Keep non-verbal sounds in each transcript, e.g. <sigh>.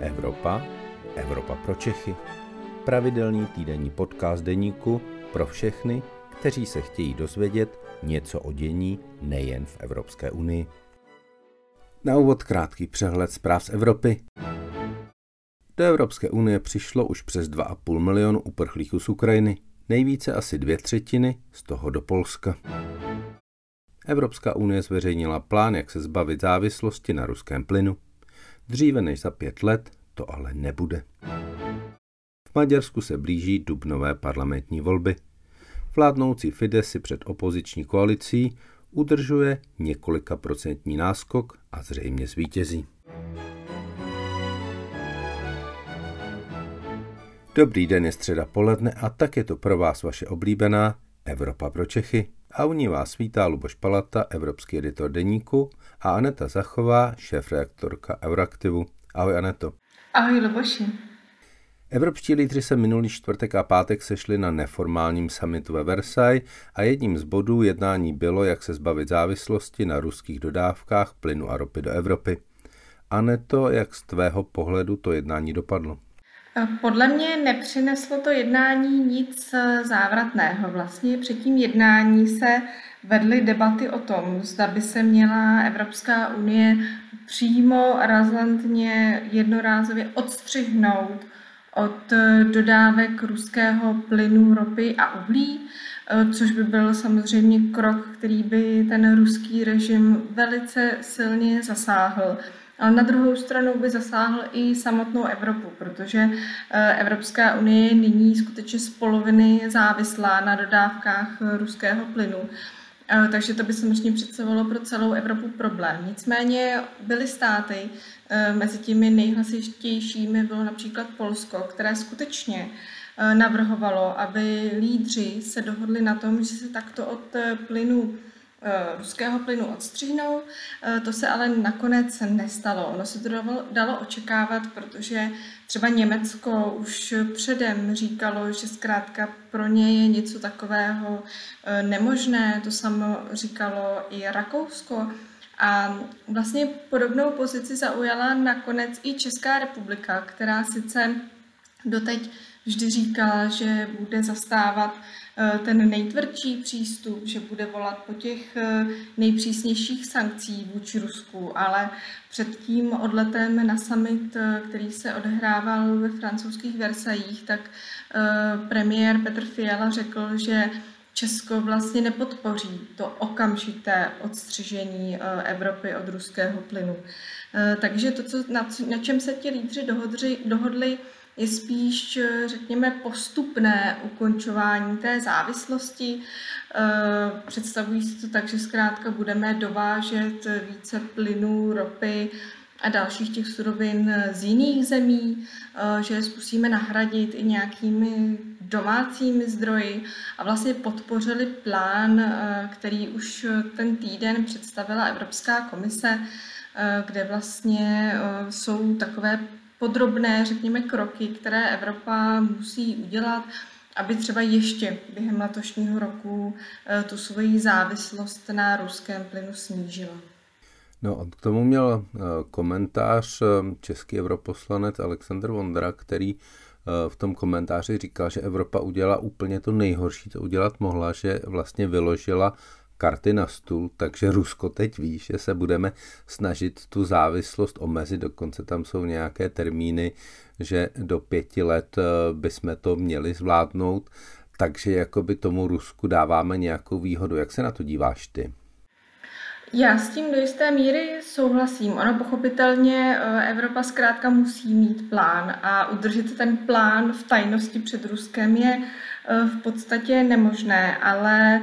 Evropa, Evropa pro Čechy. Pravidelný týdenní podcast deníku pro všechny, kteří se chtějí dozvědět něco o dění nejen v Evropské unii. Na úvod krátký přehled zpráv z Evropy. Do Evropské unie přišlo už přes 2,5 milionu uprchlíků z Ukrajiny, nejvíce asi dvě třetiny, z toho do Polska. Evropská unie zveřejnila plán, jak se zbavit závislosti na ruském plynu. Dříve než za pět let to ale nebude. V Maďarsku se blíží dubnové parlamentní volby. Vládnoucí Fidesz si před opoziční koalicí udržuje několika procentní náskok a zřejmě zvítězí. Dobrý den, je středa poledne a tak je to pro vás vaše oblíbená Evropa pro Čechy. A u ní vás vítá Luboš Palata, evropský editor deníku a Aneta Zachová, šéf-reaktorka Euraktivu. Ahoj Aneto. Ahoj Luboši. Evropští lídři se minulý čtvrtek a pátek sešli na neformálním summitu ve Versailles a jedním z bodů jednání bylo, jak se zbavit závislosti na ruských dodávkách plynu a ropy do Evropy. Aneto, jak z tvého pohledu to jednání dopadlo? Podle mě nepřineslo to jednání nic závratného. Vlastně před tím jednání se vedly debaty o tom, zda by se měla Evropská unie přímo, razantně, jednorázově odstřihnout od dodávek ruského plynu, ropy a uhlí, což by byl samozřejmě krok, který by ten ruský režim velice silně zasáhl. Ale na druhou stranu by zasáhl i samotnou Evropu, protože eh, Evropská unie je nyní skutečně z poloviny závislá na dodávkách eh, ruského plynu. Eh, takže to by samozřejmě představovalo pro celou Evropu problém. Nicméně byly státy, mezi těmi nejhlasitějšími bylo například Polsko, které skutečně navrhovalo, aby lídři se dohodli na tom, že se takto od plynu ruského plynu odstřihnou. Eh, to se ale nakonec nestalo. Ono se to dalo očekávat, protože třeba Německo už předem říkalo, že zkrátka pro ně je něco takového eh, nemožné. To samo říkalo i Rakousko. A vlastně podobnou pozici zaujala nakonec i Česká republika, která sice doteď vždy říkala, že bude zastávat Eh, ten nejtvrdší přístup, že bude volat po těch eh, nejpřísnějších sankcí vůči Rusku, ale před tím odletem na summit, eh, který se odehrával ve francouzských Versajích, tak premiér Petr Fiala řekl, že Česko vlastně nepodpoří to okamžité odstřižení Evropy od ruského plynu. Takže to, co, na, čem se ti lídři dohodli je spíš, řekněme, postupné ukončování té závislosti. Eh, představují si to tak, že zkrátka budeme dovážet více plynu, ropy a dalších těch surovin z jiných zemí, eh, že je zkusíme nahradit i nějakými domácími zdroji a vlastně podpořili plán, eh, který už ten týden představila Evropská komise, kde vlastně jsou takové podrobné, řekněme, kroky, které Evropa musí udělat, aby třeba ještě během letošního roku eh, tu svoji závislost na ruském plynu snížila. No, k tomu měl eh, komentář eh, český europoslanec Aleksandr Vondra, který v tom komentáři říkal, že Evropa udělala úplně to nejhorší, co udělat mohla, že vlastně vyložila karty na stůl, takže Rusko teď ví, že se budeme snažit tu závislost omezit, dokonce tam jsou nějaké termíny, že do pěti let eh, bychom to měli zvládnout, takže jakoby tomu Rusku dáváme nějakou výhodu. Jak se na to díváš ty? Já s tím do jisté míry souhlasím. Ono pochopitelně eh, Evropa zkrátka musí mít plán a udržet ten plán v tajnosti před Ruskem je eh, v podstatě nemožné, ale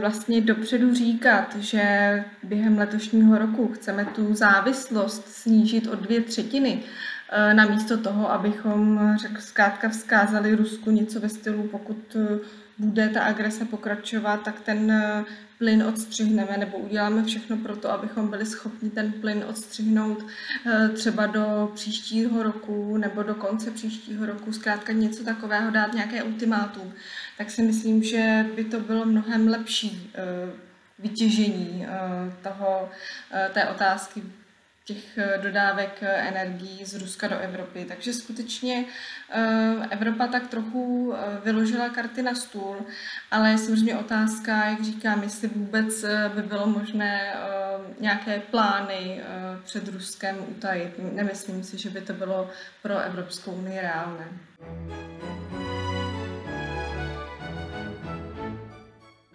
vlastně dopředu říkat, že během letošního roku chceme tu závislost snížit o dvě třetiny, eh, namísto toho, abychom řekl, zkrátka vzkázali Rusku něco ve stylu, pokud eh, bude ta agrese pokračovat, tak ten plyn odstřihneme nebo uděláme všechno pro to, abychom byli schopni ten plyn odstřihnout třeba do příštího roku nebo do konce příštího roku, zkrátka něco takového dát nějaké ultimátum. Tak si myslím, že by to bylo mnohem lepší eh, vytěžení eh, toho, eh, té otázky těch eh, dodávek eh, energií z Ruska do Evropy. Takže skutečně eh, Evropa tak trochu vyložila karty na stůl, ale je samozřejmě otázka, jak říkám, jestli vůbec by bylo možné nějaké plány před Ruskem utajit. Nemyslím si, že by to bylo pro Evropskou unii reálné.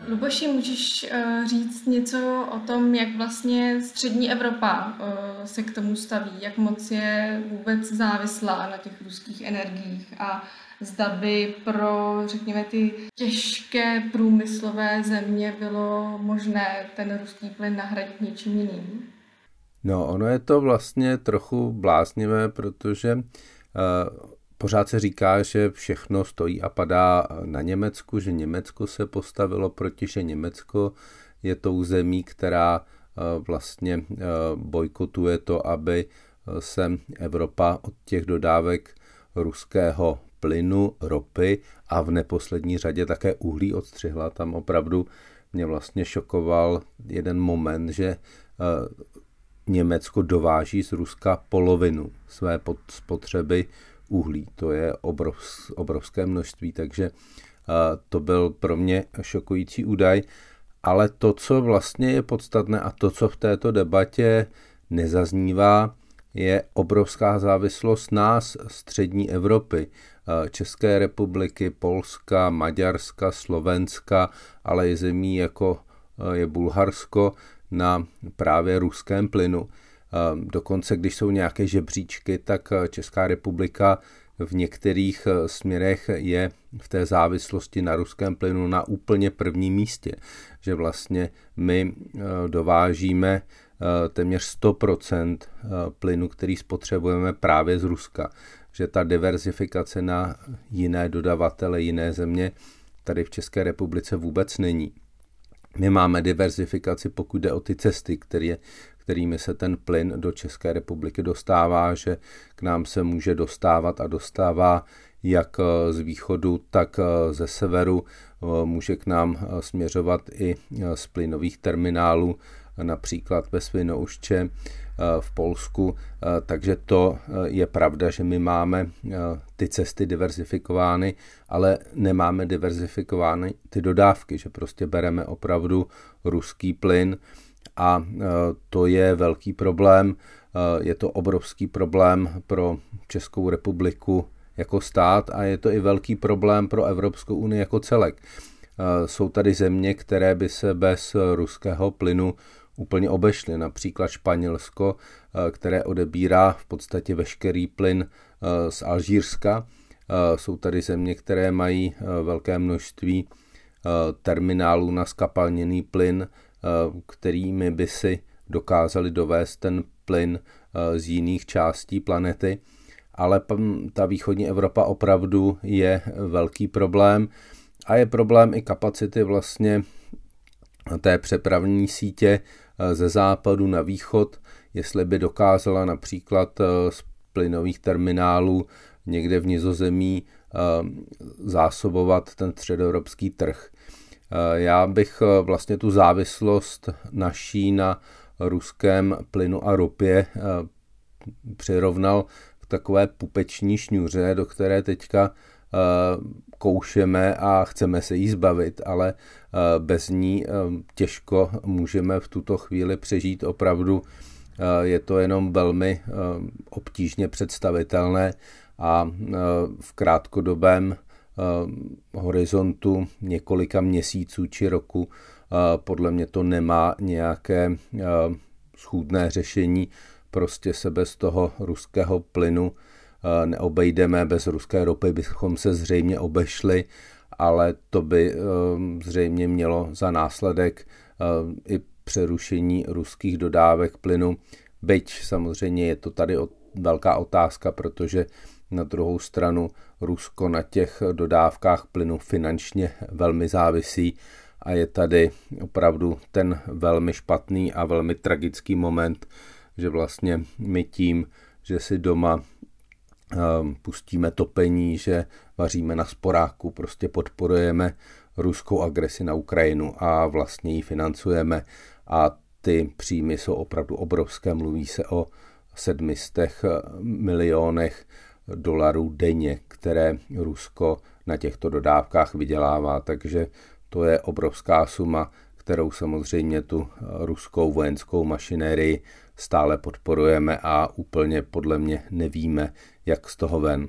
Luboši, můžeš uh, říct něco o tom, jak vlastně střední Evropa uh, se k tomu staví, jak moc je vůbec závislá na těch ruských energiích a zda by pro, řekněme, ty těžké průmyslové země bylo možné ten ruský plyn nahradit něčím jiným? No, ono je to vlastně trochu bláznivé, protože uh, Pořád se říká, že všechno stojí a padá na Německu, že Německo se postavilo proti, že Německo je tou zemí, která eh, vlastně eh, bojkotuje to, aby eh, se Evropa od těch dodávek ruského plynu, ropy a v neposlední řadě také uhlí odstřihla. Tam opravdu mě vlastně šokoval jeden moment, že Německo dováží z Ruska polovinu své spotřeby uhlí. To je obrov, obrovské množství, takže to byl pro mě šokující údaj. Ale to, co vlastně je podstatné a to, co v této debatě nezaznívá, je obrovská závislost nás, střední Evropy, České republiky, Polska, Maďarska, Slovenska, ale i zemí jako je Bulharsko na právě ruském plynu. Ehm, dokonce, když jsou nějaké žebříčky, tak eh, Česká republika v některých eh, směrech je v té závislosti na ruském plynu na úplně prvním místě. Že vlastně my eh, dovážíme téměř 100% plynu, který spotřebujeme právě z Ruska. Že ta diverzifikace na jiné dodavatele, jiné země tady v České republice vůbec není. My máme diverzifikaci, pokud jde o ty cesty, které kterými se ten plyn do České republiky dostává, že k nám se může dostávat a dostává jak eh, z východu, tak eh, ze severu. Eh, může k nám směřovat i z plynových terminálů, například ve Svinoušče v Polsku, takže to je pravda, že my máme ty cesty diverzifikovány, ale nemáme diverzifikovány ty dodávky, že prostě bereme opravdu ruský plyn, a e, to je velký problém. E, je to obrovský problém pro Českou republiku jako stát a je to i velký problém pro Evropskou unii jako celek. E, jsou tady země, které by se bez ruského plynu úplně obešly, například Španělsko, které odebírá v podstatě veškerý plyn z Alžírska. Jsou tady země, které mají velké množství terminálů na skapalněný plyn, kterými by si dokázali dovést ten plyn eh, z jiných částí planety. Ale ta východní Evropa opravdu je velký problém a je problém i kapacity vlastně té přepravní sítě eh, ze západu na východ, jestli by dokázala například z plynových terminálů někde v Nizozemí zásobovat ten středoevropský trh. Eh, já bych eh, vlastně tu závislost naší na ruském plynu a ropě eh, přirovnal k takové pupeční šňůře, do které teďka koušeme a chceme se jí zbavit, ale bez ní těžko můžeme v tuto chvíli přežít opravdu. Je to jenom velmi obtížně představitelné a v krátkodobém horizontu několika měsíců či roku. Eh, podle mě to nemá nějaké eh, schůdné řešení. Prostě se bez toho ruského plynu neobejdeme, bez ruské ropy bychom se zřejmě obešli, ale to by zřejmě mělo za následek i přerušení ruských dodávek plynu. Byť samozřejmě je to tady velká otázka, protože na druhou stranu Rusko na těch dodávkách plynu finančně velmi závisí a je tady opravdu ten velmi špatný a velmi tragický moment, že vlastně my tím, že si doma um, pustíme topení, že vaříme na sporáku, prostě podporujeme ruskou agresi na Ukrajinu a vlastně ji financujeme a ty příjmy jsou opravdu obrovské. Mluví se o sedmistech milionech dolarů denně, které Rusko na těchto dodávkách vydělává. Takže to je obrovská suma, kterou samozřejmě tu ruskou vojenskou mašinérii stále podporujeme a úplně podle mě nevíme, jak z toho ven.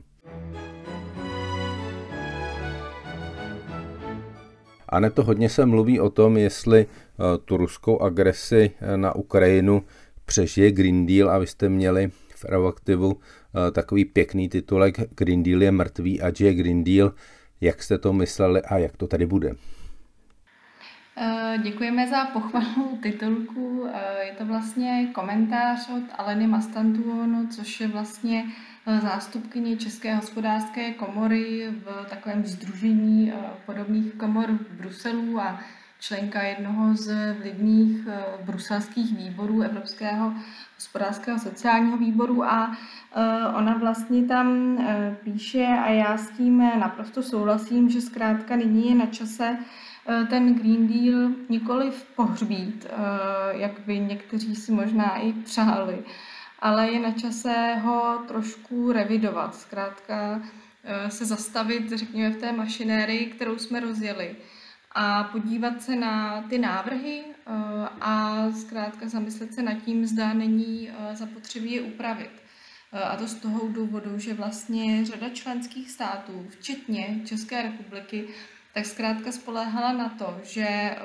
A to hodně se mluví o tom, jestli eh, tu ruskou agresi eh, na Ukrajinu přežije Green Deal a vy jste měli v Euroaktivu eh, takový pěkný titulek Green Deal je mrtvý a je Green Deal. Jak jste to mysleli a jak to tady bude? Děkujeme za pochvalnou titulku. Je to vlastně komentář od Aleny Mastantuonu, což je vlastně zástupkyně České hospodářské komory v takovém združení eh, podobných komor v Bruselu a členka jednoho z vlivných eh, bruselských výborů Evropského hospodářského sociálního výboru a eh, ona vlastně tam píše a já s tím naprosto souhlasím, že zkrátka nyní je na čase ten Green Deal nikoli pohřbít, jak by někteří si možná i přáli, ale je na čase ho trošku revidovat. Zkrátka eh, se zastavit, řekněme, v té mašinérii, kterou jsme rozjeli a podívat se na ty návrhy eh, a zkrátka zamyslet se nad tím, zda není eh, zapotřebí je upravit. A to z toho důvodu, že vlastně řada členských států, včetně České republiky, tak zkrátka spoléhala na to, že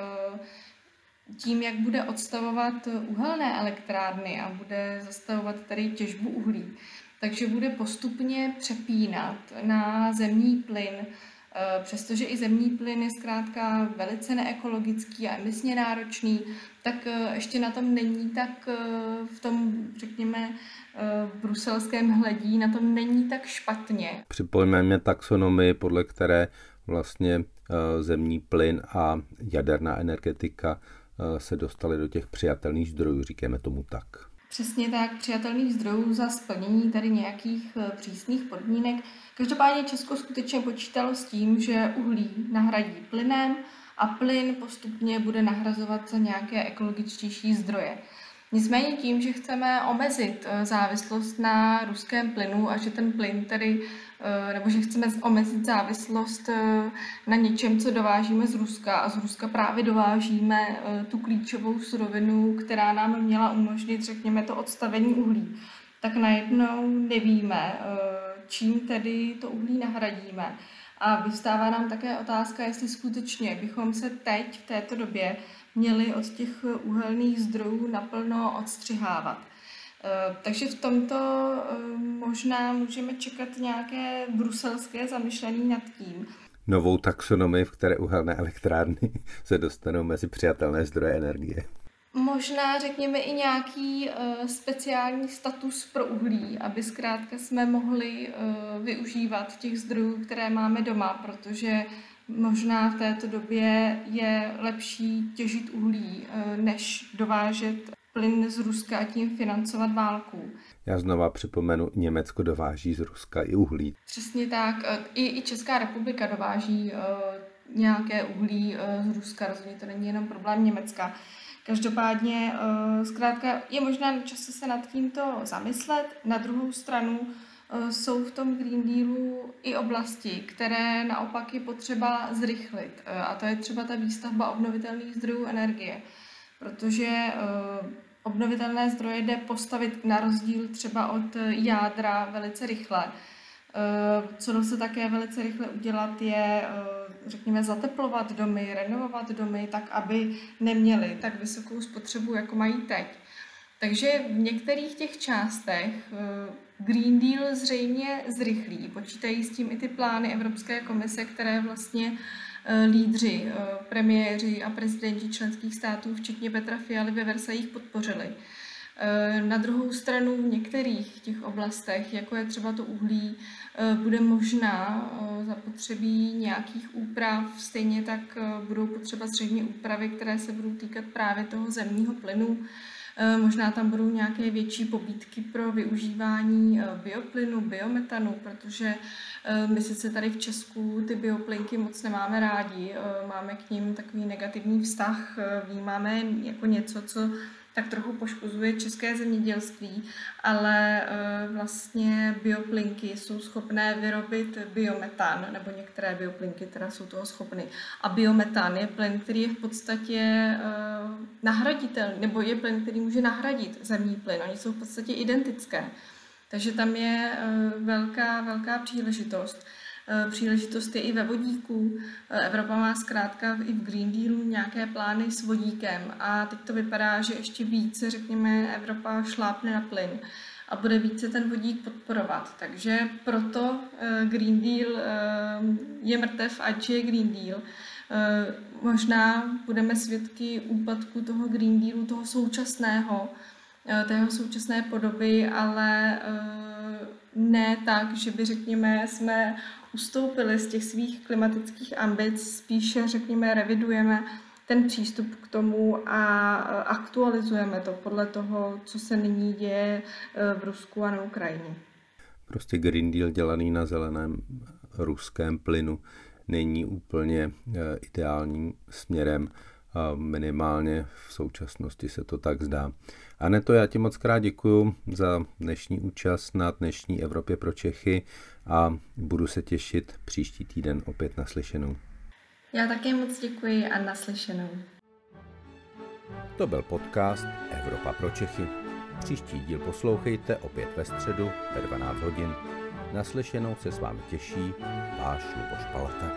tím, jak bude odstavovat uhelné elektrárny a bude zastavovat tady těžbu uhlí, takže bude postupně přepínat na zemní plyn, eh, přestože i zemní plyn je zkrátka velice neekologický a emisně náročný, tak eh, ještě na tom není tak eh, v tom, řekněme, bruselském hledí, na tom není tak špatně. Připojíme taxonomii, podle které vlastně zemní plyn a jaderná energetika Eh, se dostali do těch přijatelných zdrojů, říkáme tomu tak. Přesně tak, přijatelných zdrojů za splnění tady nějakých eh, přísných podmínek. Každopádně Česko skutečně počítalo s tím, že uhlí nahradí plynem a plyn postupně bude nahrazovat za nějaké ekologičtější zdroje. Nicméně tím, že chceme omezit eh, závislost na ruském plynu a že ten plyn tedy, eh, nebo že chceme omezit závislost eh, na něčem, co dovážíme z Ruska a z Ruska právě dovážíme tu klíčovou surovinu, která nám měla umožnit, řekněme, to odstavení uhlí, tak najednou nevíme, čím tedy to uhlí nahradíme. A vystává nám také otázka, jestli skutečně bychom se teď v této době měli od těch uhelných zdrojů naplno odstřihávat. Eh, takže v tomto eh, možná můžeme čekat nějaké bruselské zamyšlení nad tím. Novou taxonomii, v které uhelné elektrárny <laughs> se dostanou mezi přijatelné zdroje energie. Možná řekněme i nějaký speciální status pro uhlí, aby zkrátka jsme mohli využívat těch zdrojů, které máme doma, protože možná v této době je lepší těžit uhlí, uh, než dovážet plyn z Ruska a tím financovat válku. Já znova připomenu, Německo dováží z Ruska i uhlí. Přesně tak. I, i Česká republika dováží uh, nějaké uhlí uh, z Ruska, rozhodně to není jenom problém Německa. Každopádně, uh, zkrátka, je možná na čase se nad tímto zamyslet. Na druhou stranu uh, jsou v tom Green Dealu i oblasti, které naopak je potřeba zrychlit. Uh, a to je třeba ta výstavba obnovitelných zdrojů energie. Protože obnovitelné zdroje jde postavit na rozdíl třeba od jádra velice rychle. Co se také velice rychle udělat, je řekněme, zateplovat domy, renovovat domy tak, aby neměly tak vysokou spotřebu, jako mají teď. Takže v některých těch částech eh, Green Deal zřejmě zrychlí. Počítají s tím i ty plány Evropské komise, které vlastně eh, lídři, eh, premiéři a prezidenti členských států, včetně Petra Fialy ve Versajích podpořili. Eh, na druhou stranu v některých těch oblastech, jako je třeba to uhlí, bude možná zapotřebí nějakých úprav, stejně tak budou potřeba zřejmě úpravy, které se budou týkat právě toho zemního plynu. Možná tam budou nějaké větší pobídky pro využívání bioplynu, biometanu, protože my sice tady v Česku ty bioplynky moc nemáme rádi, máme k ním takový negativní vztah, vnímáme jako něco, co tak trochu poškozuje české zemědělství, ale vlastně bioplinky jsou schopné vyrobit biometan, nebo některé bioplinky teda jsou toho schopny. A biometan je plyn, který je v podstatě nahraditelný, nebo je plyn, který může nahradit zemní plyn. Oni jsou v podstatě identické. Takže tam je velká, velká příležitost. Eh, příležitost je i ve vodíku. Eh, Evropa má zkrátka i v Green Dealu nějaké plány s vodíkem a teď to vypadá, že ještě více, řekněme, Evropa šlápne na plyn a bude více ten vodík podporovat. Takže proto eh, Green Deal je mrtev, ať je Green Deal. Možná budeme svědky úpadku toho Green Dealu, toho současného, té jeho současné podoby, ale ne tak, že by, řekněme, jsme ustoupili z těch svých klimatických ambic, spíše, řekněme, revidujeme ten přístup k tomu a aktualizujeme to podle toho, co se nyní děje e, v Rusku a na Ukrajině. Prostě Green Deal dělaný na zeleném ruském plynu není úplně e, ideálním směrem. Minimálně v současnosti se to tak zdá. Aneto, já ti moc krát děkuji za dnešní účast na dnešní Evropě pro Čechy a budu se těšit příští týden opět naslyšenou. Já také moc děkuji a naslyšenou. To byl podcast Evropa pro Čechy. Příští díl poslouchejte opět ve středu ve 12 hodin. Naslyšenou se s vámi těší váš Luboš Palata.